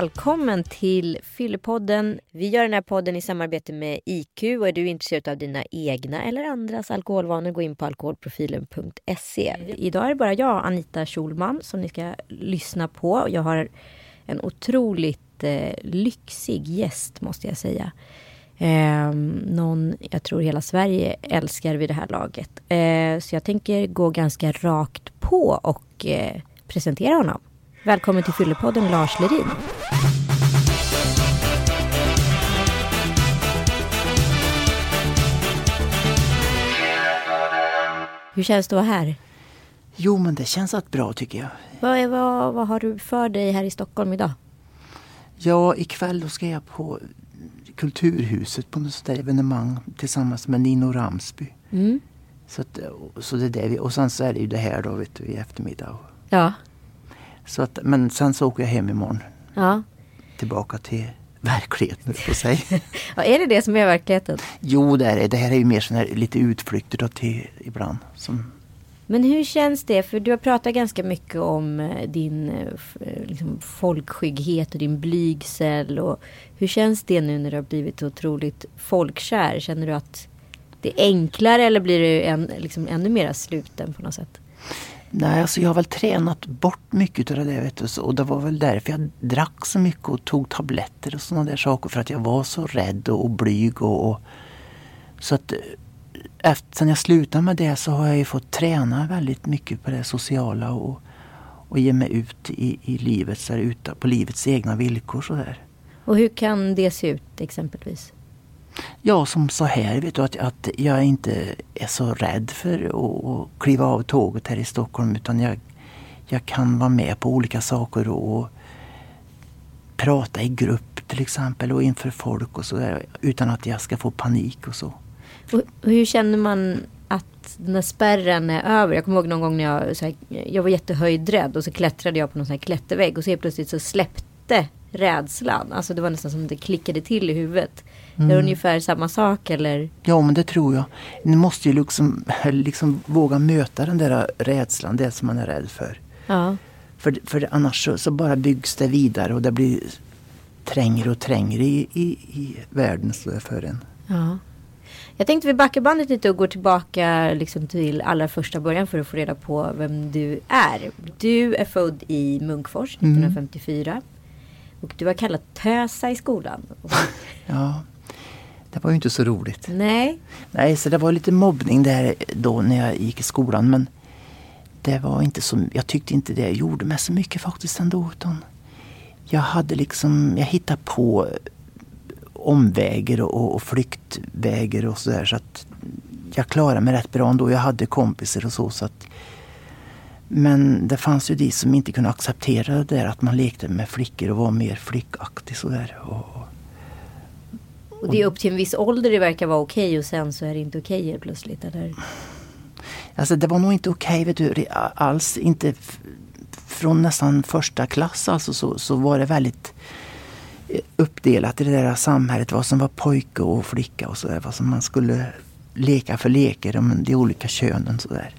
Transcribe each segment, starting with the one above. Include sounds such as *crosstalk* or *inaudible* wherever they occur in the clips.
välkommen till Fyllepodden. Vi gör den här podden i samarbete med IQ och är du intresserad av dina egna eller andras alkoholvanor gå in på alkoholprofilen.se. Idag är det bara jag, Anita Schulman, som ni ska lyssna på. Jag har en otroligt eh, lyxig gäst måste jag säga. Eh, någon jag tror hela Sverige älskar vid det här laget. Eh, så jag tänker gå ganska rakt på och eh, presentera honom. Välkommen till Fyllepodden Lars Lerin. Hur känns det att vara här? Jo, men det känns rätt bra tycker jag. Vad, är, vad, vad har du för dig här i Stockholm idag? Ja, ikväll då ska jag på Kulturhuset på något sånt där evenemang tillsammans med Nino Ramsby. Mm. Så, att, så det är det vi, och sen så är det ju det här då vet du, i eftermiddag. Ja. Så att, men sen så åker jag hem imorgon. ja. Tillbaka till verkligheten på sig. *laughs* ja. Är det det som är verkligheten? jo, det är det. Det här är ju mer sån här, lite utflykter då till ibland. Som, Men hur känns det? För du har pratat ganska mycket om eh, din eh, eh, liksom, folkskygghet och din blygsel. Och hur känns det nu när du har blivit otroligt folkkär? Känner du att det är enklare eller blir du en, liksom, ännu mer sluten på något sätt? Nej, alltså jag har väl tränat bort mycket av det där. Vet du, och det var väl därför jag drack så mycket och tog tabletter och sådana där saker. För att jag var så rädd och, och blyg. Och, och, så att eh, efter, sen jag slutade med det så har jag ju fått träna väldigt mycket på det sociala och, och ge mig ut i, i livet, så här, på livets egna villkor. Så där. Och hur kan det se ut exempelvis? Ja, som så här, vet du, att, att jag inte är så rädd för att, kliva av tåget här i Stockholm utan jag, jag kan vara med på olika saker och, och prata i grupp till exempel och inför folk och så där, utan att jag ska få panik och så. Och hur känner man att den där spärren är över? Jag kommer ihåg någon gång när jag, så här, jag var jättehöjdrädd och så klättrade jag på någon sån här klättervägg och så helt plötsligt så släppte rädslan. Alltså det var nästan som det klickade till i huvudet. Är det ungefär samma sak eller? Ja, men det tror jag. Ni måste ju liksom, *laughs* liksom våga möta den där rädslan, det som man är rädd för. Ja. För, för annars så, så bara byggs det vidare och det blir trängre och trängre i, i, i världen så där för en. ja. Jag tänkte vi backar bandet lite och går tillbaka liksom till allra första början för att få reda på vem du är. Du är född i Munkfors 1954. Och du var kallad tösa i skolan. Ja, det var ju inte så roligt. Nej, Nej, så det var lite mobbning där då när jag gick i skolan. Men det var inte så, jag tyckte inte det gjorde mig så mycket faktiskt ändå. Utan jag hade liksom, jag hittade på omvägar och, och flyktvägar och sådär. Så att jag klarade mig rätt bra ändå. Jag hade kompisar och så. så att, men det fanns ju de som inte kunde acceptera det där att man lekte med flickor och var mer flickaktig sådär. Och, och det är upp till en viss ålder det verkar vara okej och sen så är det inte okej helt plötsligt. Eller? Alltså det var nog inte okej vet du, re- alls. Inte från nästan första klass alltså så, så var det väldigt eh, uppdelat i det där samhället. Vad som var pojke och flicka och sådär. Vad som man skulle leka för lekar om de olika könen sådär.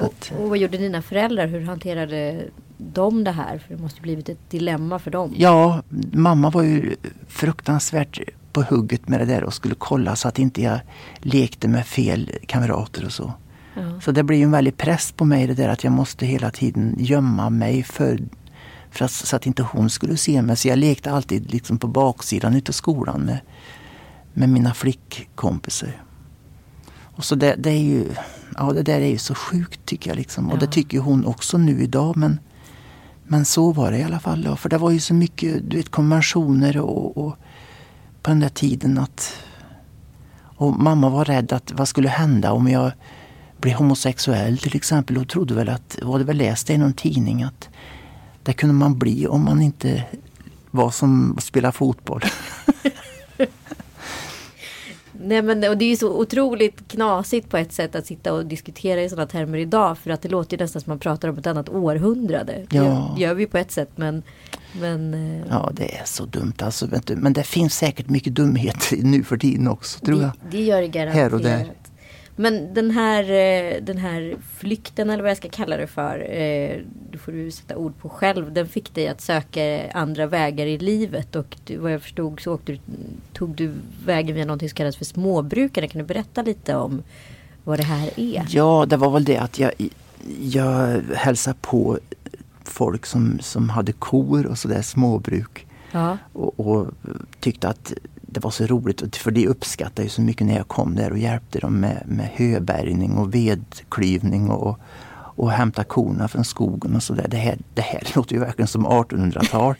Att, Och, och vad gjorde dina föräldrar? Hur hanterade de det här? För det måste blivit ett dilemma för dem. ja, mamma var ju fruktansvärt på hugget med det där och skulle kolla så att inte jag lekte med fel kamrater och så. Ja. Så det blir ju en väldig press på mig det där att jag måste hela tiden gömma mig för, för att, så att inte hon skulle se mig. Så jag lekte alltid liksom på baksidan utav skolan med, med mina flickkompisar. Och så det, det är ju, ja det där är ju så sjukt tycker jag liksom. Och det Ja. tycker hon också nu idag men, men så var det i alla fall då. För det var ju så mycket du vet, konventioner och, och på den där tiden att och mamma var rädd att vad skulle hända om jag blev homosexuell till exempel. Och trodde väl att, var det väl läst det i någon tidning att det kunde man bli om man inte var som att spela fotboll. *laughs* Nej men och det är ju så otroligt knasigt på ett sätt att sitta och diskutera i sådana termer idag. För att det låter ju nästan som att man pratar om ett annat århundrade. Det Ja. gör, gör vi på ett sätt men... men eh, Ja, det är så dumt alltså. Men det finns säkert mycket dumheter nu för tiden också, tror jag. det, det gör det garanterat. Här och där. Men den här, eh, den här flykten eller vad jag ska kalla det för. Eh, då får du sätta ord på själv. Den fick dig att söka andra vägar i livet. Och du, vad jag förstod så åkte du, tog du vägen via någonting som kallas för småbrukare. Kan du berätta lite om vad det här är? Ja, det var väl det att jag, jag hälsade på folk som, som hade kor och sådär, småbruk. Ja. Och, och tyckte att det var så roligt, för de uppskattade ju så mycket när jag kom där och hjälpte dem med, med höbärgning och vedklyvning och, och hämta korna från skogen och sådär. Det här, det här *laughs* låter ju verkligen som 1800-tal.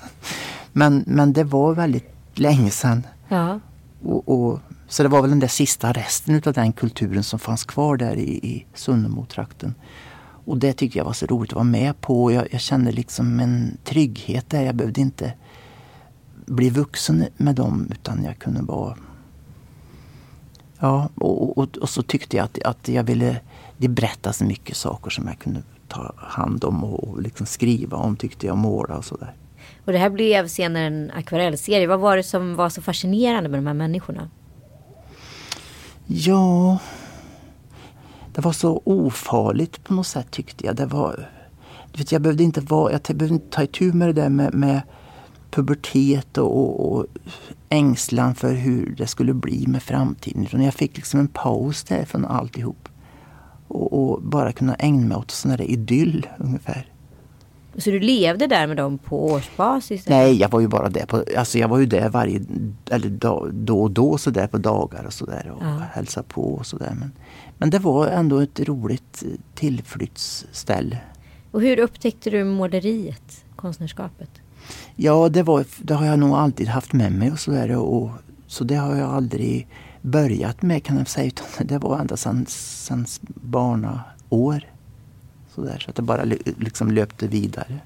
*laughs* men, men det var väldigt länge sedan. Ja. Och, och, så det var väl den där sista resten av den kulturen som fanns kvar där i, i Sunnemo-trakten. Och det tyckte jag var så roligt att vara med på. Jag, jag kände liksom en trygghet där. Jag behövde inte bli vuxen med dem utan jag kunde vara... Ja, och, och, och så tyckte jag att, att jag ville... Det berättade så mycket saker som jag kunde ta hand om och, och liksom skriva om tyckte jag, måla och sådär. Och det här blev senare en akvarellserie. Vad var det som var så fascinerande med de här människorna? Ja, det var så ofarligt på något sätt tyckte jag. Det var, du vet, jag behövde inte vara, jag behövde inte ta itu med det där med, med pubertet och, och, och, ängslan för hur det skulle bli med framtiden. Utan jag fick liksom en paus där från alltihop. Och, och bara kunna ägna mig åt sån där idyll ungefär. Så du levde där med dem på årsbasis? Nej, jag var ju bara där på, alltså jag var ju där varje, eller då, då och då så där på dagar och sådär och ja. hälsade på och sådär. Men, men det var ändå ett roligt tillflyktsställe. Och hur upptäckte du måleriet, konstnärskapet? Ja, det, var, det har jag nog alltid haft med mig och sådär. Och, så det har jag aldrig börjat med kan jag säga. Utan *laughs* det var ända sedan, sedan barnaår. Så, där, så att det bara liksom löpte vidare.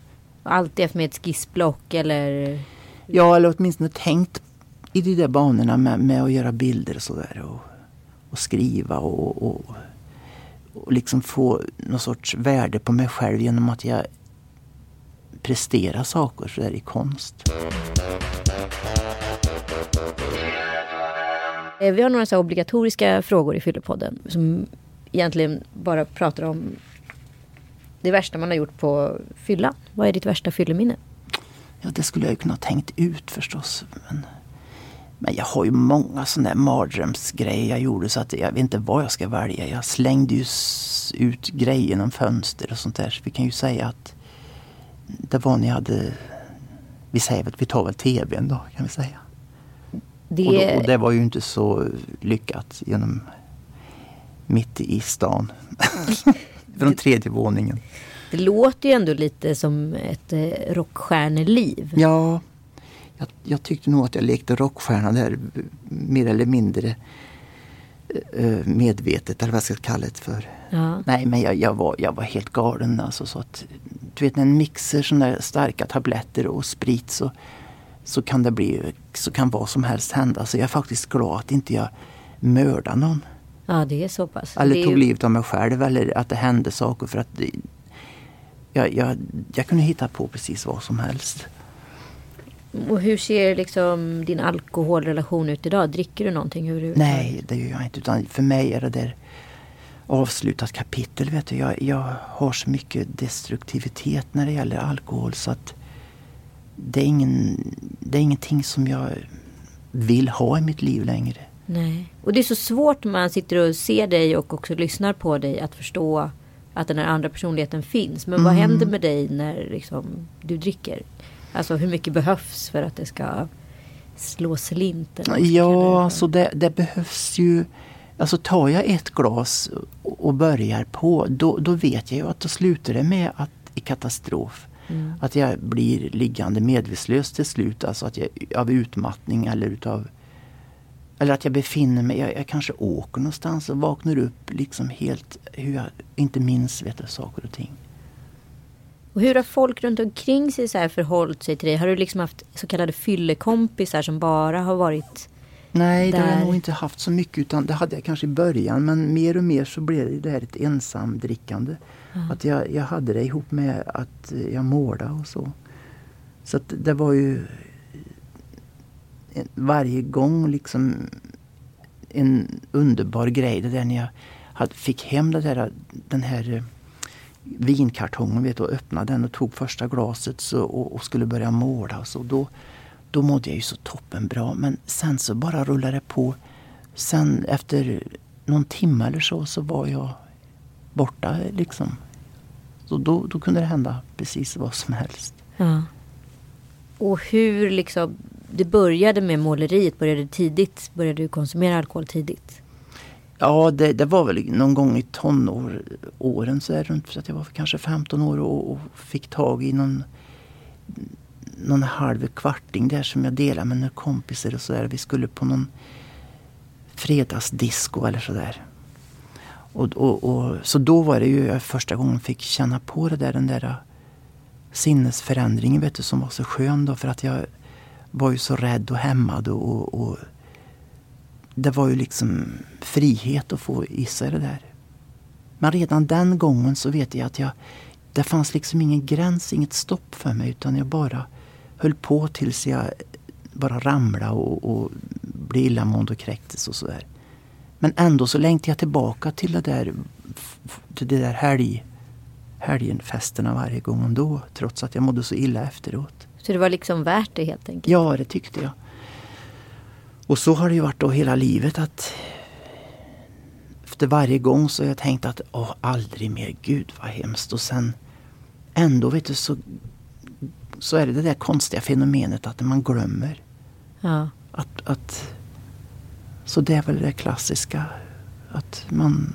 Alltid haft med ett skissblock eller? Ja, eller åtminstone tänkt i de där banorna med, med att göra bilder och sådär. Och, och skriva och, och, och liksom få någon sorts värde på mig själv genom att jag presterar saker så där i konst. Eh, vi har några så obligatoriska frågor i Fyllepodden som egentligen bara pratar om det värsta man har gjort på fylla. Vad är ditt värsta fylleminne? Ja, det skulle jag ju kunna tänkt ut förstås. Men, men jag har ju många sådana där mardrömsgrejer jag gjorde så att jag vet inte vad jag ska välja. Jag slängde ju ut grejer genom fönster och sånt där. Så vi kan ju säga att det var när jag hade... Vi säger väl, vi tar väl tvn då kan vi säga. Det... Och, då, och det var ju inte så lyckat genom mitt i stan. *laughs* Från tredje våningen. Det låter ju ändå lite som ett eh, rockstjärneliv. Ja, jag, jag, tyckte nog att jag lekte rockstjärna där mer eller mindre eh, medvetet, eller vad jag ska kalla det för. Ja. Nej, men jag, jag, var, jag var helt galen. Alltså, så att, du vet, när en mixer sådana där starka tabletter och sprit så, så kan det bli, så kan vad som helst hända. Så jag är faktiskt glad att inte jag mördade någon. Ja, det är så pass. Eller tog livet av mig själv eller att det hände saker för att det, jag, jag, jag kunde hitta på precis vad som helst. Och hur ser liksom din alkoholrelation ut idag? Dricker du någonting överhuvudtaget? Nej, det gör jag inte. Utan för mig är det där avslutat kapitel. Vet du. Jag, jag har så mycket destruktivitet när det gäller alkohol så att det är, ingen, det är ingenting som jag vill ha i mitt liv längre. Nej. Och det är så svårt när man sitter och ser dig och också lyssnar på dig att förstå att den här andra personligheten finns. Men mm. vad händer med dig när liksom, du dricker? Alltså hur mycket behövs för att det ska slå slint? Ja, alltså det, det, behövs ju. Alltså tar jag ett glas och börjar på, då, då vet jag ju att då slutar det med att, i katastrof. Mm. Att jag blir liggande medvetslös till slut. Alltså att jag, av utmattning eller utav eller att jag befinner mig, jag, jag, kanske åker någonstans och vaknar upp liksom helt, hur jag inte minns vet du, saker och ting. Och hur har folk runt omkring sig så här förhållit sig till dig? Har du liksom haft så kallade fyllekompisar som bara har varit Nej, där? det har jag nog inte haft så mycket utan det hade jag kanske i början men mer och mer så blev det här ett ensamdrickande. Mm. Att jag, jag hade det ihop med att jag målade och så. Så att det var ju varje gång liksom en underbar grej det där när jag hade, fick hem det där, den här eh, vinkartongen vet du, och öppnade den och tog första glaset så, och, och skulle börja måla. Så. Då, då mådde jag ju så toppen bra. Men sen så bara rullade det på. Sen efter någon timme eller så, så var jag borta liksom. Så då, då kunde det hända precis vad som helst. Ja. Och hur liksom, det började med måleriet, började tidigt? Började du konsumera alkohol tidigt? Ja, det, det var väl någon gång i tonåren, så är runt så att jag var kanske 15 år och, och fick tag i någon, någon halv kvarting där som jag delade med några kompisar och sådär. Vi skulle på någon fredagsdisco eller sådär. Och, och, och, så då var det ju första gången jag fick känna på det där, den där äh, sinnesförändringen vet du, som var så skön då för att jag var ju så rädd och hämmad och, och det var ju liksom frihet att få i sig det där. Men redan den gången så vet jag att jag, det fanns liksom ingen gräns, inget stopp för mig utan jag bara höll på tills jag bara ramlade och, och blev illamående och kräktes och sådär. Men ändå så längtade jag tillbaka till det där, till det där helg, helgenfesterna varje gång ändå. Trots att jag mådde så illa efteråt. Så det var liksom värt det helt enkelt? Ja, det tyckte jag. Och så har det ju varit då hela livet att efter varje gång så har jag tänkt att åh, aldrig mer, gud vad hemskt. Och sen ändå vet du så, så är det det där konstiga fenomenet att man glömmer. Ja. Att, att, så det är väl det klassiska. Att man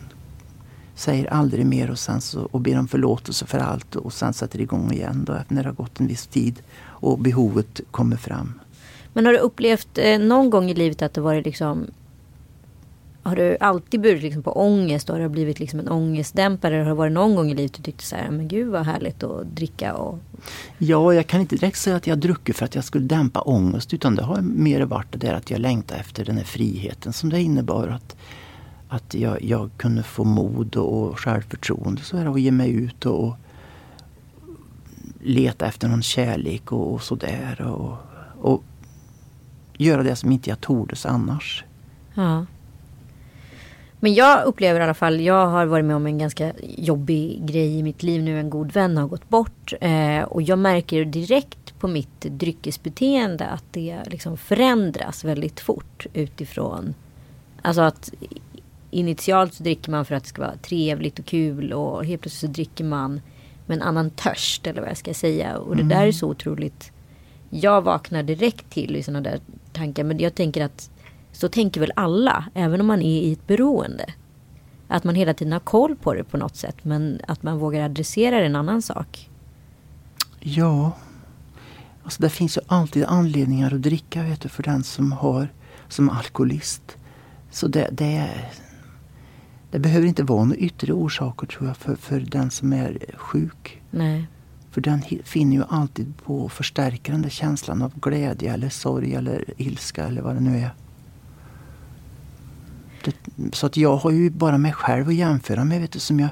säger aldrig mer och, sen så, och ber om förlåtelse för allt och sen sätter igång igen då, när det har gått en viss tid och behovet kommer fram. Men har du upplevt eh, någon gång i livet att det varit liksom har du alltid burit liksom på ångest och har det blivit liksom en ångestdämpare? Har det varit någon gång i livet du tyckte så här, men gud vad härligt att dricka? Och... Ja, jag kan inte direkt säga att jag druckit för att jag skulle dämpa ångest. Utan det har mer varit det där att jag längtar efter den här friheten som det innebar. Att, att jag, jag kunde få mod och självförtroende så här, och ge mig ut och, och leta efter någon kärlek och, och sådär. Och, och göra det som inte jag tordes annars. Ja. Men jag upplever i alla fall, jag har varit med om en ganska jobbig grej i mitt liv nu. En god vän har gått bort. Eh, och jag märker direkt på mitt dryckesbeteende att det liksom förändras väldigt fort utifrån. Alltså att initialt så dricker man för att det ska vara trevligt och kul och helt plötsligt så dricker man med en annan törst eller vad jag ska säga. Och det mm. där är så otroligt. Jag vaknar direkt till i sådana där tankar. Men jag tänker att så tänker väl alla, även om man är i ett beroende. Att man hela tiden har koll på det på något sätt. Men att man vågar adressera det är en annan sak. Ja. Alltså det finns ju alltid anledningar att dricka vet du, för den som har som alkoholist. Så det, det, det behöver inte vara några yttre orsaker tror jag för, för den som är sjuk. Nej. För den finner ju alltid på att förstärka den där känslan av glädje eller sorg eller ilska eller vad det nu är. Det, så att jag har ju bara mig själv att jämföra med. Vet du, som jag,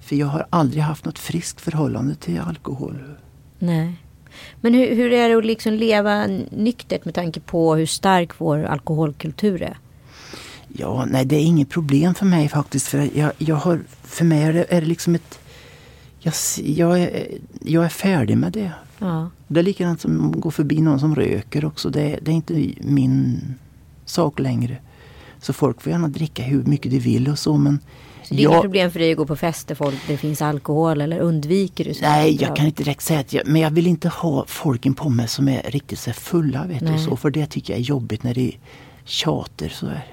för jag har aldrig haft något friskt förhållande till alkohol. Nej. Men hur, hur är det att liksom leva nyktert med tanke på hur stark vår alkoholkultur är? Ja, nej det är inget problem för mig faktiskt. För jag, jag har, för mig är det, är det liksom ett jag, jag, är, jag är färdig med det. Ja. Det är likadant som att gå förbi någon som röker också. Det, det är inte min sak längre. Så folk får gärna dricka hur mycket de vill och så men så det är jag, inget problem för dig att gå på fester folk det finns alkohol eller undviker du? Nej, jag kan inte direkt säga att jag, men jag vill inte ha folken på mig som är riktigt så fulla. Vet du, så, för det tycker jag är jobbigt när det tjater så här.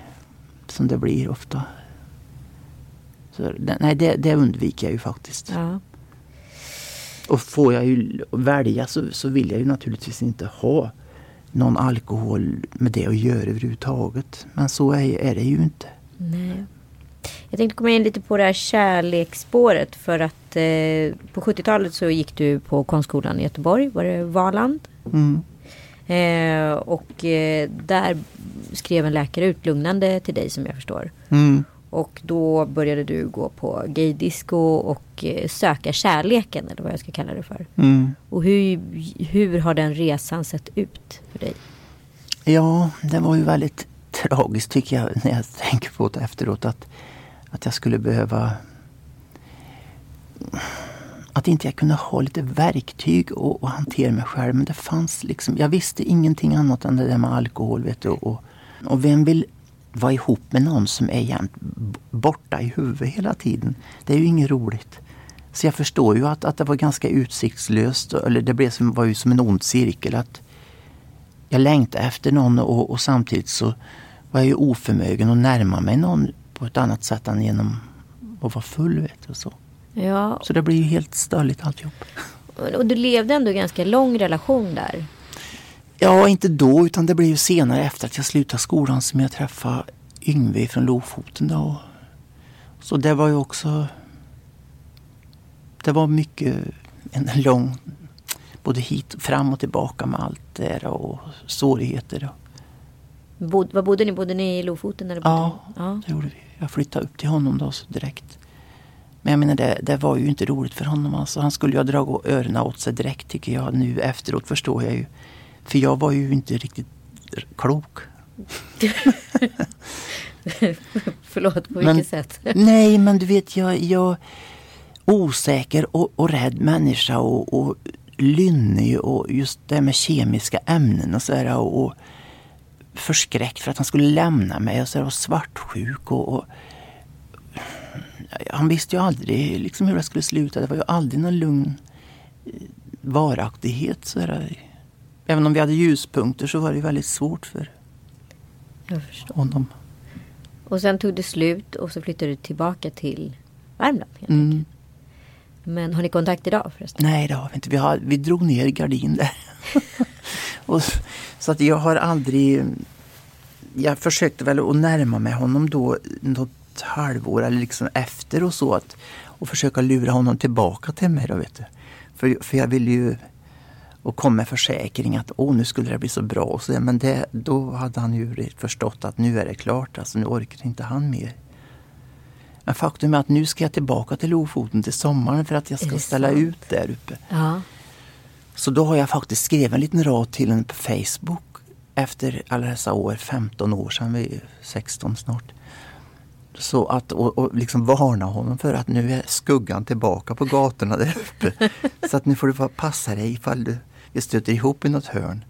Som det blir ofta. Så, nej, det, det undviker jag ju faktiskt. Ja. Och får jag ju välja så, så vill jag ju naturligtvis inte ha någon alkohol med det att göra överhuvudtaget. Men så är, är det ju inte. Nej. Jag tänkte komma in lite på det här kärleksspåret. För att eh, på 70-talet så gick du på konstskolan i Göteborg. Var det Valand? Mm. Eh, och eh, där skrev en läkare ut lugnande till dig som jag förstår. Mm. Och då började du gå på gaydisco och eh, söka kärleken eller vad jag ska kalla det för. Mm. Och hur, hur har den resan sett ut för dig? Ja, det var ju väldigt tragiskt tycker jag när jag tänker på det efteråt. Att, att jag skulle behöva... Att inte jag kunde ha lite verktyg och, och hantera mig själv. Men det fanns liksom... Jag visste ingenting annat än det där med alkohol. Vet du, och, och vem vill vara ihop med någon som är jämt borta i huvudet hela tiden? Det är ju inget roligt. Så jag förstår ju att, att det var ganska utsiktslöst. Eller det blev som, var ju som en ond cirkel. att Jag längtade efter någon och, och samtidigt så var jag ju oförmögen att närma mig någon på ett annat sätt än genom att vara full. Vet du, så. Ja. så det blir ju helt störligt alltihop. Och du levde ändå ganska lång relation där. Ja, inte då utan det blev ju senare efter att jag slutade skolan som jag träffade Yngve från Lofoten. Då. Så det var ju också... Det var mycket, en lång, både hit och fram och tillbaka med allt det där och svårigheter. Bod, var bodde ni? Bodde ni i Lofoten? Eller bodde Ja, ja. det gjorde vi. Jag flyttade upp till honom då så direkt. Men jag menar det, det var ju inte roligt för honom. Alltså. Han skulle ju ha dragit öronen åt sig direkt tycker jag. Nu efteråt förstår jag ju. För jag var ju inte riktigt klok. *laughs* Förlåt, på Men- vilket sätt? *laughs* Nej, men du vet, jag, jag osäker och, och rädd människa och, och lynnig och just det här med kemiska ämnen och sådär. Och, och förskräckt för att han skulle lämna mig och, så där, och svartsjuk. Och, och, han visste ju aldrig liksom hur det skulle sluta. Det var ju aldrig någon lugn eh, varaktighet. Så där. Även om vi hade ljuspunkter så var det väldigt svårt för honom. Och sen tog det slut och så flyttade du tillbaka till Värmland. Mm. Men har ni kontakt idag förresten? Nej, det har vi inte. Vi, har, vi drog ner gardin där. *laughs* och, så att jag har aldrig... Jag försökte väl att närma mig honom då något halvår eller liksom efter och så. Att, och försöka lura honom tillbaka till mig. Då, vet du. För, för jag ville ju... Och kom med försäkring att åh, nu skulle det bli så bra. Och så, men det, då hade han ju förstått att nu är det klart. Alltså, nu orkar inte han mer. Men faktum är att nu ska jag tillbaka till Lofoten till sommaren för att jag ska ställa sant? ut där uppe. Ja. Så då har jag faktiskt skrivit en liten rad till henne på Facebook efter alla dessa år, 15 år sedan, vi är 16 snart. Så att, och, och liksom varna honom för att nu är skuggan tillbaka på gatorna där uppe. *laughs* Så att nu får du passa dig ifall du vi stöter ihop i något hörn.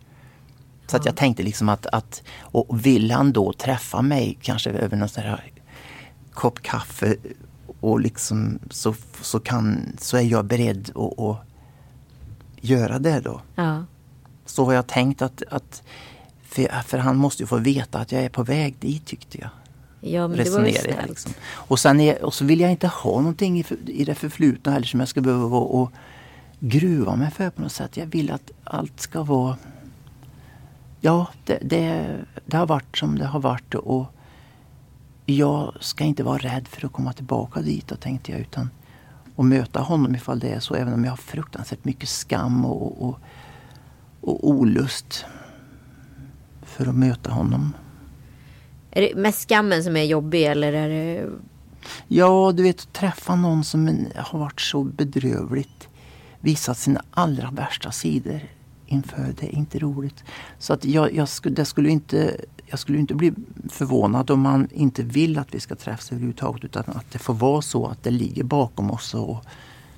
Så att jag tänkte liksom att, att och vill han då träffa mig kanske över någon sån här kopp kaffe och liksom så, så, kan, så är jag beredd att, att göra det då. ja. Så har jag tänkt att, att för, för han måste ju få veta att jag är på väg dit tyckte jag. Ja, men det var ju snällt. liksom. och, sen är, och så vill jag inte ha någonting i, i det förflutna heller som jag ska behöva vara och gruva mig för på något sätt. Jag vill att allt ska vara... Ja, det, det, det har varit som det har varit och jag ska inte vara rädd för att komma tillbaka dit, tänkte jag. Utan att möta honom ifall det är så. Även om jag har fruktansvärt mycket skam och, och, och olust för att möta honom. Är det mest skammen som är jobbig eller är det... Ja, du vet att träffa någon som har varit så bedrövligt. Visat sina allra värsta sidor inför. Det är inte roligt. Så att jag, jag, skulle, det skulle inte, jag skulle inte bli förvånad om man inte vill att vi ska träffas överhuvudtaget. Utan att det får vara så att det ligger bakom oss. Och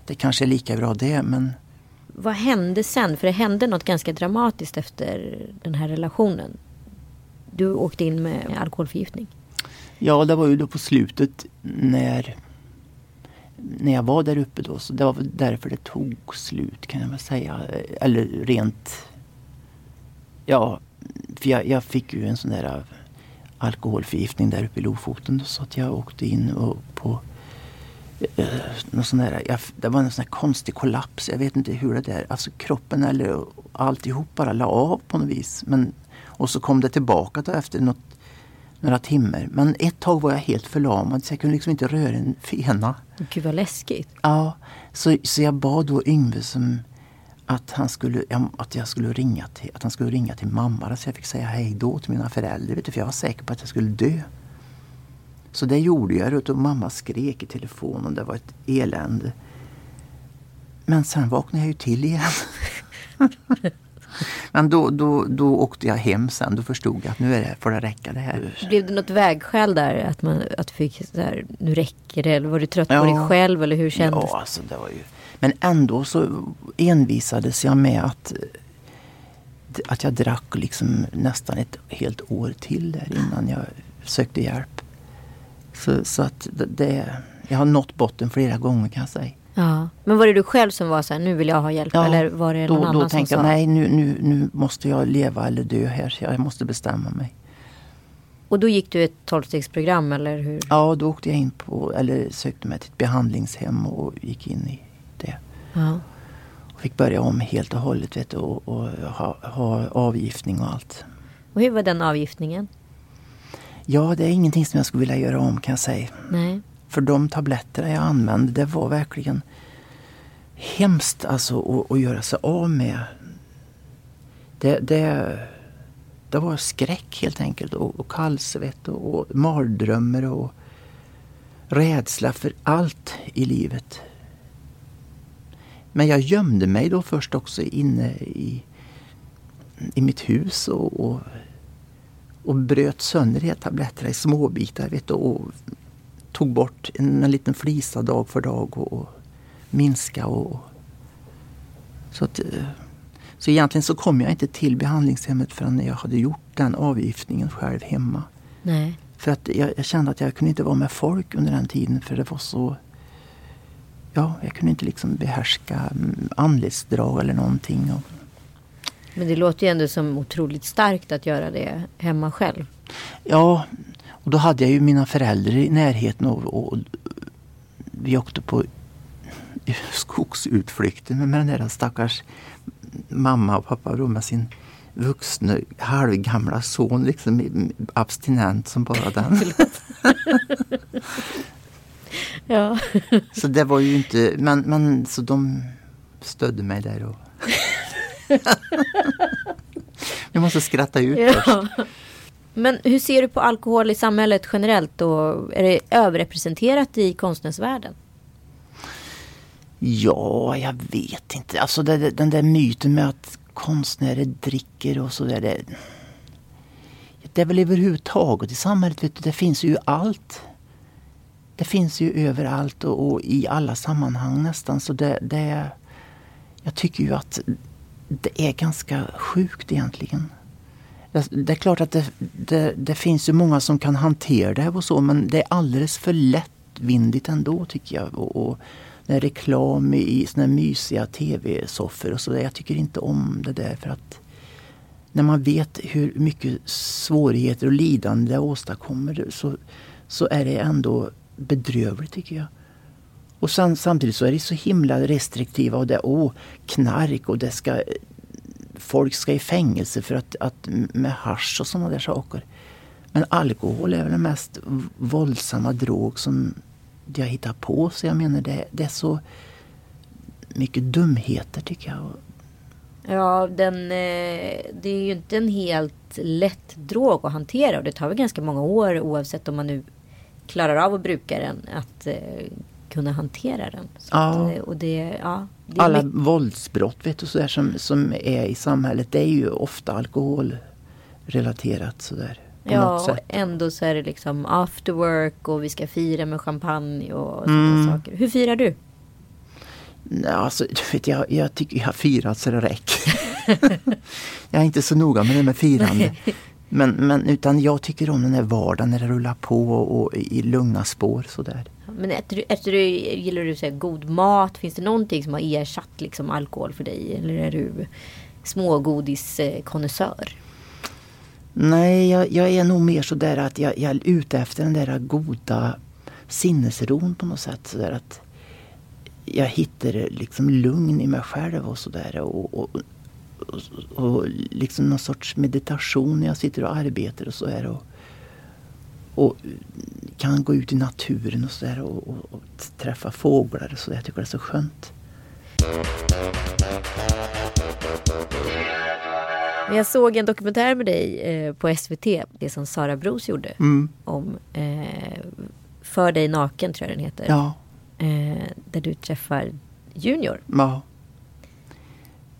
det kanske är lika bra det, men Vad hände sen? För det hände något ganska dramatiskt efter den här relationen. Du åkte in med alkoholförgiftning. Ja, det var ju då på slutet när, när jag var där uppe då. Så det var väl därför det tog slut kan jag väl säga. Eller rent... Ja, för jag, jag fick ju en sån där äh, alkoholförgiftning där uppe i Lofoten. Då, så att jag åkte in och på eh, någon sån där, jag, det var en sån konstig kollaps. Jag vet inte hur det där, alltså kroppen eller alltihop bara la av på något vis. Men, och så kom det tillbaka då efter något några timmar. Men ett tag var jag helt förlamad så jag kunde liksom inte röra en fena. Gud vad läskigt. Ja, så, så jag bad då Yngve som att, han skulle, att, jag skulle ringa till, att han skulle ringa till mamma så jag fick säga hej då till mina föräldrar. Vet du, för jag var säker på att jag skulle dö. Så det gjorde jag och mamma skrek i telefonen. Det var ett elände. Men sen vaknade jag ju till igen. *laughs* Men då, då, då åkte jag hem sen. Då förstod jag att nu är det, får det räcka det här. Blev det något vägskäl där? Att, man, att du fick så här, nu räcker det? Eller var du trött Ja. på dig själv? Eller hur kändes Ja, alltså det var ju... Men ändå så envisades jag med att, att jag drack liksom nästan ett helt år till där innan jag sökte hjälp. Så, så att det-. Jag har nått botten flera gånger kan jag säga. Ja. Men var det du själv som var så här, nu vill jag ha hjälp? Ja, eller var det någon Då, annan då som tänkte jag, nej nu, nu, nu måste jag leva eller dö här. Jag måste bestämma mig. Och då gick du ett tolvstegsprogram eller hur? Ja, då åkte jag in på, eller sökte mig till ett behandlingshem och gick in i det. Ja. Och fick börja om helt och hållet vet du, och, och ha, ha avgiftning och allt. Och hur var den avgiftningen? Ja, det är ingenting som jag skulle vilja göra om kan jag säga. Nej. För de tabletterna jag använde, det var verkligen hemskt alltså att, att göra sig av med. Det, det, det var skräck helt enkelt och, och kallsvett och, och mardrömmar och rädsla för allt i livet. Men jag gömde mig då först också inne i, i mitt hus och, och, och bröt sönder de här tabletterna i småbitar vet du, och tog bort en, en liten flisa dag för dag och, och minska och... Så, att, eh, så egentligen så kom jag inte till behandlingshemmet förrän jag hade gjort den avgiftningen själv hemma. Nej. För att jag, jag kände att jag kunde inte vara med folk under den tiden för det var så... Ja, jag kunde inte liksom behärska mm, anletsdrag eller någonting. Och, Men det låter ju ändå som otroligt starkt att göra det hemma själv. Ja, och då hade jag ju mina föräldrar i närheten och, och vi åkte på *laughs* skogsutflykter med den där stackars mamma och pappa då med sin vuxna halvgamla son liksom abstinent som bara den. *laughs* Ja. Så det var ju inte, men, men så de stödde mig där och *laughs* Jag måste skratta ut först. ja. Men hur ser du på alkohol i samhället generellt? Och är det överrepresenterat i konstnärsvärlden? Ja, jag vet inte. Alltså det, den där myten med att konstnärer dricker och sådär. Det, det är väl överhuvudtaget i samhället. Vet du, det finns ju allt. Det finns ju överallt och, och i alla sammanhang nästan. Så det, det, jag tycker ju att det är ganska sjukt egentligen. Det, är klart att det, det, det finns ju många som kan hantera det och så men det är alldeles för lättvindigt ändå tycker jag. Och, och när reklam i såna här mysiga tv-soffor och sådär. Jag tycker inte om det där för att när man vet hur mycket svårigheter och lidande det åstadkommer så, så är det ändå bedrövligt tycker jag. Och sen, samtidigt så är det så himla restriktiva och det åh, knark och det ska folk ska i fängelse för att, att med hasch och sådana där saker. Men alkohol är väl den mest våldsamma drog som jag hittar på. Så jag menar det, det är så mycket dumheter tycker jag. Ja, den, eh, det är ju inte en helt lätt drog att hantera. Och det tar väl ganska många år oavsett om man nu klarar av att bruka den. Att eh, kunna hantera den. Så Ja. att, eh, och det, ja, det Alla mycket- våldsbrott vet du, sådär, som, som är i samhället det är ju ofta alkoholrelaterat. Sådär, på Ja, och ändå så är det liksom after work och vi ska fira med champagne och Mm. sådana saker. Hur firar du? Nej, alltså, du vet, jag, jag tycker jag har firat så det räcker. *laughs* jag är inte så noga med det med firande. Men, men utan jag tycker om den här vardagen när det rullar på och, och i lugna spår sådär. Men äter du, äter du, gillar du så här, god mat? Finns det någonting som har ersatt liksom, alkohol för dig? Eller är du smågodiskonnässör? Eh, Nej, jag, jag är nog mer sådär att jag, jag är ute efter den där goda sinnesron på något sätt. Så där att jag hittar liksom lugn i mig själv och sådär. Och, och, och, och liksom någon sorts meditation när jag sitter och arbetar och så här. Och, och kan gå ut i naturen och sådär och, och, och träffa fåglar och sådär. Jag tycker det är så skönt. Jag såg en dokumentär med dig eh, på SVT. Det som Sara Bros gjorde. Mm. Om eh, För dig naken tror jag den heter. Ja, Eh, där du träffar Junior. ja.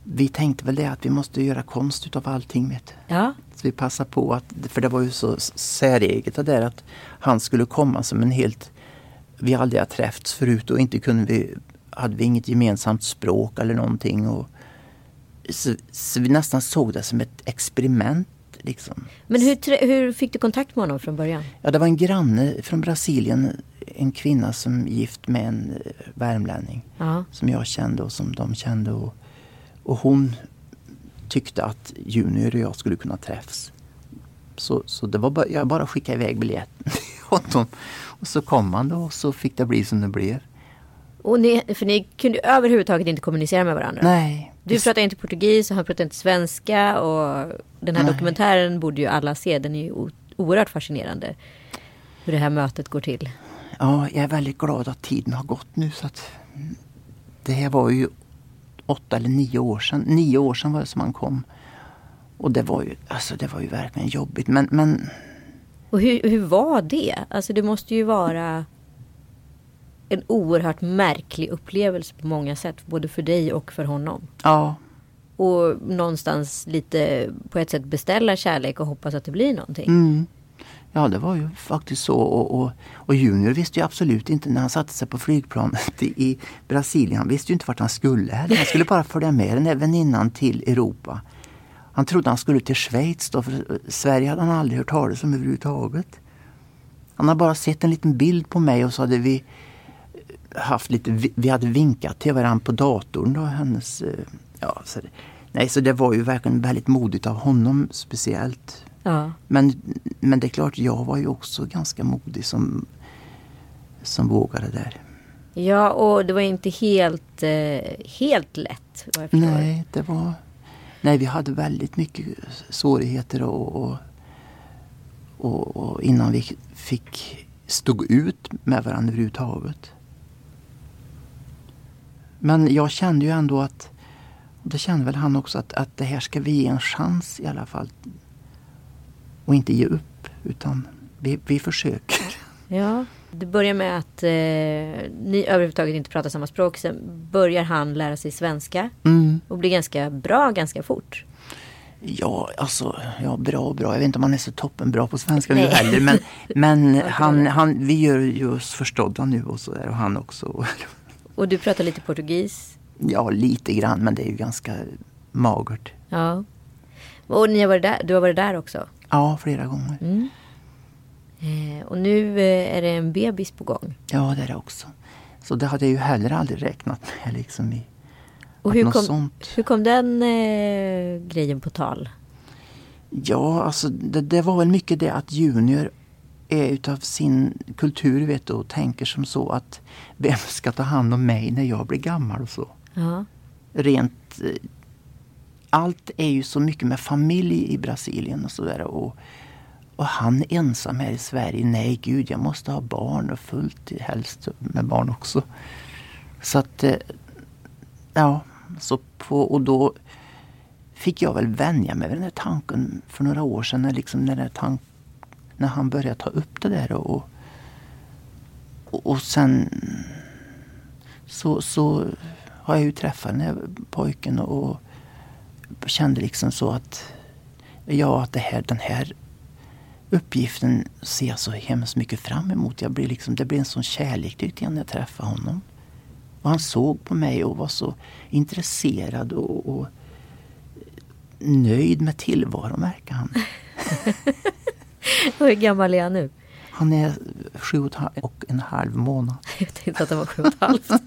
vi tänkte väl det att vi måste göra konst utav allting. Vet du. Ja. Vi passade på att, för det var ju så säreget det där att han skulle komma som en helt... Vi aldrig har träffats förut och inte kunde vi, hade vi inget gemensamt språk eller någonting. Och, så, så vi nästan såg det som ett experiment. Liksom. Men hur, hur fick du kontakt med honom från början? Ja, det var en granne från Brasilien, en kvinna som gift med en eh, värmlänning. Ja. Som jag kände och som de kände. Och, och hon tyckte att Junior och jag skulle kunna träffas. Så, så det var bara, jag bara skickade iväg biljetten *laughs* till honom. Och så kom han då och så fick det bli som det blev. Och ni, för ni kunde överhuvudtaget inte kommunicera med varandra? Nej. Du pratar inte portugis och han pratar inte svenska och den här Nej. dokumentären borde ju alla se. Den är ju oerhört fascinerande. Hur det här mötet går till. Ja, jag är väldigt glad att tiden har gått nu. Så att, det här var ju åtta eller nio år sedan. Nio år sedan var det som han kom. Och det var ju, alltså det var ju verkligen jobbigt. Men, men Och hur, hur var det? Alltså det måste ju vara en oerhört märklig upplevelse på många sätt. Både för dig och för honom. ja, Och någonstans lite på ett sätt beställa kärlek och hoppas att det blir någonting. Mm. Ja, det var ju faktiskt så. Och, och, och Junior visste ju absolut inte när han satte sig på flygplanet i, Brasilien. Han visste ju inte vart han skulle. heller. Han skulle bara följa med den där väninnan till Europa. Han trodde han skulle till Schweiz då, för Sverige hade han aldrig hört talas om överhuvudtaget. Han har bara sett en liten bild på mig och så hade vi haft lite, vi hade vinkat till varandra på datorn. Då, hennes, eh, ja, så det, nej, så det var ju verkligen väldigt modigt av honom speciellt. Ja. Men, men det är klart, jag var ju också ganska modig som, som vågade där. ja, och det var inte helt, eh, helt lätt. Nej, det var... Nej, vi hade väldigt mycket svårigheter och, och, och, och innan vi fick stod ut med varandra överhuvudtaget. Men jag kände ju ändå att, och det kände väl han också, att, att det här ska vi ge en chans i alla fall. Och inte ge upp, utan vi, vi försöker. Ja, det börjar med att eh, ni överhuvudtaget inte pratar samma språk. Sen börjar han lära sig svenska Mm. och blir ganska bra ganska fort. Ja, alltså, ja, bra och bra. Jag vet inte om han är så toppen bra på svenska nu Nej. heller. Men, *laughs* men Varför han, han, vi gör ju oss förstådda nu och så där. Och han också. *laughs* Och du pratar lite portugis. Ja, lite grann. Men det är ju ganska magert. Ja. Och ni har varit där, du har varit där också. Ja, flera gånger. Mm. Eh, och nu eh, är det en bebis på gång. Ja, det är det också. Så det hade jag ju heller aldrig räknat med. Liksom, i, Och hur kom, sånt. hur kom den eh, grejen på tal? Ja, alltså det, det var väl mycket det att Junior är utav sin kultur vet du, och tänker som så att vem ska ta hand om mig när jag blir gammal och så. Ja. rent... Allt är ju så mycket med familj i Brasilien och sådär. Och, och han ensam här i Sverige, nej gud jag måste ha barn och fullt helst med barn också. Så att, eh, ja, så på, och då fick jag väl vänja mig vid den här tanken för några år sedan. När, liksom, när, tank, när han började ta upp det där. Och, och, och sen så, så har jag ju träffat den här pojken och kände liksom så att ja, att det här, den här uppgiften ser jag så hemskt mycket fram emot. Jag blir liksom, det blir en sån kärlek tyckte jag när jag träffade honom. Och han såg på mig och var så intresserad och, och nöjd med tillvaron verkar han. *laughs* Hur gammal är han nu? Han är sju och en halv månad. Jag tänkte att han var sju och ett halvt. *laughs*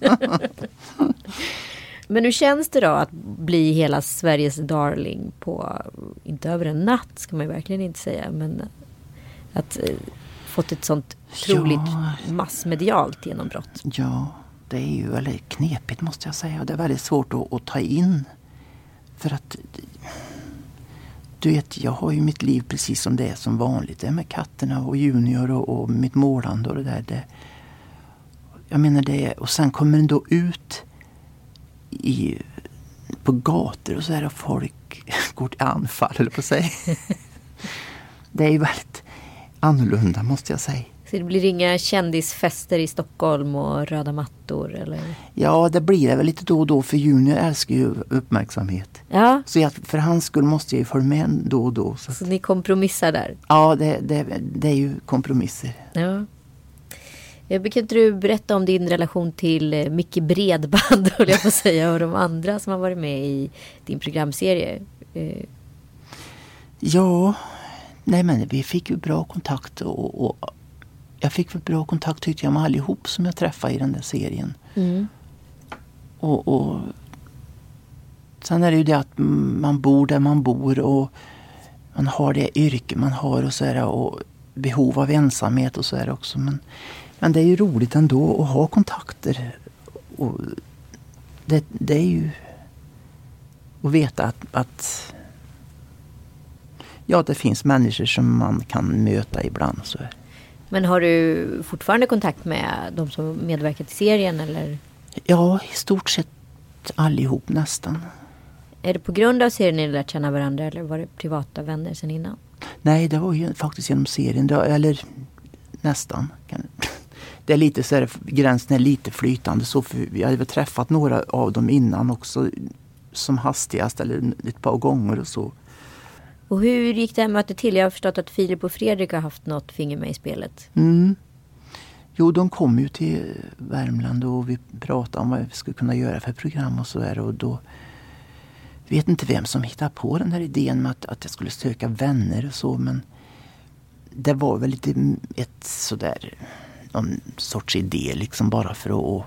Men hur känns det då att bli hela Sveriges darling på, inte över en natt ska man ju verkligen inte säga, men att eh, fått ett sånt otroligt Ja. massmedialt genombrott. Ja, det är ju väldigt knepigt måste jag säga. Det är väldigt svårt att, att ta in. För att du vet, jag har ju mitt liv precis som det är som vanligt. Det är med katterna och Junior och, och mitt målande och det där. Det, jag menar det, och sen kommer den då ut i, på gator och så här och folk *laughs* går till anfall, eller på sig. Det är ju väldigt annorlunda måste jag säga. Så det blir inga kändisfester i Stockholm och röda mattor? Eller? Ja, det blir det väl lite då och då för Junior älskar ju uppmärksamhet. Ja. Så jag, för hans skull måste jag ju följa med då och då. Så. Så ni kompromissar där? Ja, det, det, det är ju kompromisser. Ja. Kan inte du berätta om din relation till eh, Micke Bredband, *laughs* höll jag på att säga, och de andra som har varit med i din programserie? Eh, Ja, nej men vi fick ju bra kontakt och, och jag fick väl bra kontakt tyckte jag med allihop som jag träffade i den där serien. Mm. Och, och Sen är det ju det att man bor där man bor och man har det yrke man har och så är det, och behov av ensamhet och så är det också. Men, men det är ju roligt ändå att ha kontakter. Och det, det är ju att veta att, att ja, det finns människor som man kan möta ibland. Så. Men har du fortfarande kontakt med de som medverkat i serien? Eller? Ja, i stort sett allihop nästan. Är det på grund av serien ni lärt känna varandra eller var det privata vänner sen innan? Nej, det var ju faktiskt genom serien. Eller nästan. Det är lite så här, gränsen är lite flytande. Så för hade väl träffat några av dem innan också som hastigast eller ett par gånger och så. Och hur gick det här mötet till? Jag har förstått att Filip och Fredrik har haft något finger med i spelet. Mm. Jo, de kom ju till Värmland och vi pratade om vad vi skulle kunna göra för program och så där. Och då vet inte vem som hittade på den här idén med att, att jag skulle söka vänner och så. Men det var väl lite ett sådär, någon sorts idé liksom bara för att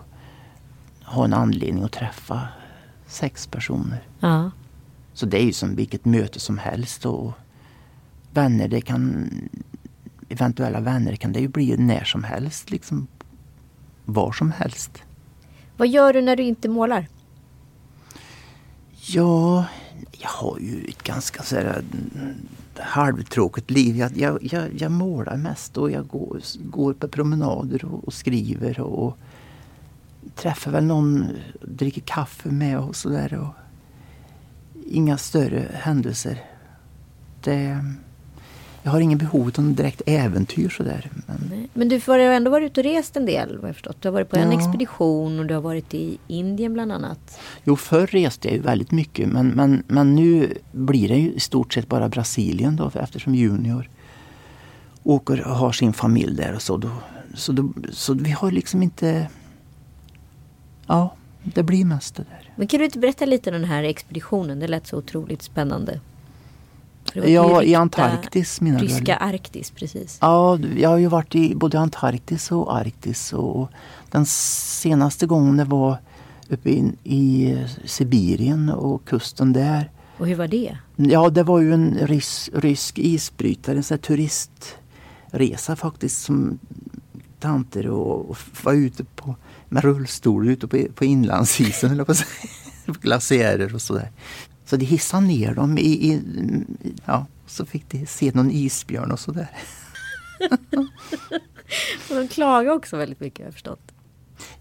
ha en anledning att träffa sex personer. Ja. Så det är ju som vilket möte som helst. Och vänner, det kan eventuella vänner kan det ju bli när som helst. Liksom var som helst. Vad gör du när du inte målar? Ja, jag har ju ett ganska så här, halvtråkigt liv. Jag, jag, jag, jag målar mest och jag går, går på promenader och, och skriver. Och, och träffar väl någon, dricker kaffe med och sådär. Inga större händelser. Det, jag har ingen behov av direkt äventyr sådär. Men, men du har ändå varit ute och rest en del vad jag förstått. Du har varit på en ja. expedition och du har varit i Indien bland annat. Jo, förr reste jag ju väldigt mycket men, men, men nu blir det ju i stort sett bara Brasilien då eftersom Junior åker och har sin familj där och så. Då, så, då, så vi har liksom inte... Ja, det blir mest det där. Men kan du inte berätta lite om den här expeditionen? Det lät så otroligt spännande. Ja, i Antarktis menar du? Ryska Arktis, precis. Ja, jag har ju varit i både Antarktis och Arktis. Och den senaste gången det var uppe in, i Sibirien och kusten där. Och hur var det? Ja, det var ju en rys, rysk isbrytare, en sån här turistresa faktiskt. Som tanter och, och var ute på, med rullstol ute på, på inlandsisen, eller *laughs* på glaciärer och sådär. Så de hissade ner dem i, i ja, så fick de se någon isbjörn och sådär. *laughs* de klagade också väldigt mycket har jag förstått.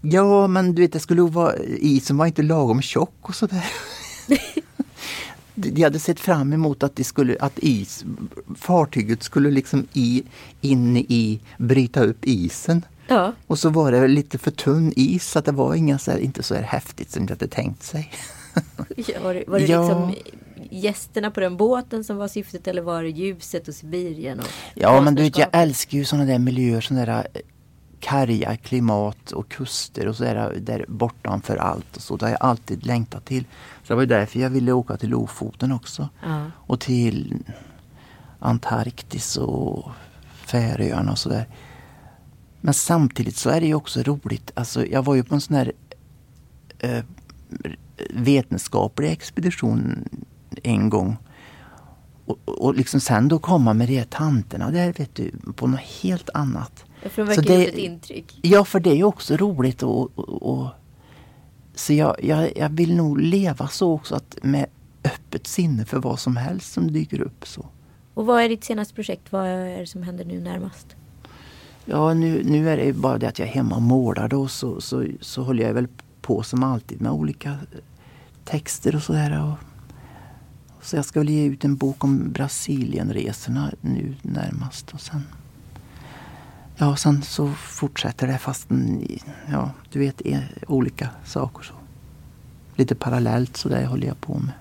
Ja, men du vet, det skulle vara, isen var inte lagom tjock och sådär. de hade sett fram emot att, de skulle, att is, fartyget skulle liksom i, in i, bryta upp isen. Ja. Och så var det lite för tunn is så att det var inga så här, inte så här häftigt som de hade tänkt sig. Var det, var det ja. liksom gästerna på den båten som var syftet eller var det ljuset och Sibirien? Och ja men du vet jag älskar ju sådana där miljöer, sådana där eh, karga klimat och kuster och sådär där bortanför allt och så. Det har jag alltid längtat till. Så det var därför jag ville åka till Lofoten också. Ja. Och till Antarktis och Färöarna och sådär. Men samtidigt så är det ju också roligt. Alltså jag var ju på en sån här eh, vetenskaplig expedition en gång. Och, och liksom sen då komma med de här tanterna där vet du, på något helt annat. Ja, för de verkar det, ett intryck. Ja, för det är ju också roligt. Och, och, och så jag, jag, jag, vill nog leva så också att med öppet sinne för vad som helst som dyker upp. så. Och vad är ditt senaste projekt? Vad är det som händer nu närmast? Ja, nu, nu är det bara det att jag är hemma och målar då så, så, så håller jag väl på som alltid med olika eh, texter och sådär. Så jag ska väl ge ut en bok om Brasilienresorna nu närmast. Och sen, ja, sen så fortsätter det fast ja, du vet, e, olika saker. Så. Lite parallellt så där håller jag på med.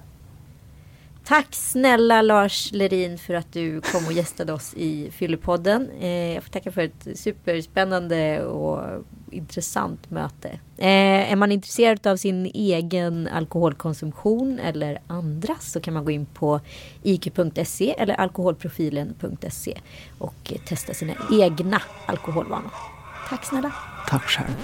Tack snälla Lars Lerin för att du kom och gästade oss i Fyllepodden. Eh, jag får tacka för ett superspännande och intressant möte. Eh, är man intresserad av sin egen alkoholkonsumtion eller andras så kan man gå in på iq.se eller alkoholprofilen.se och testa sina egna alkoholvanor. Tack snälla. Tack själv.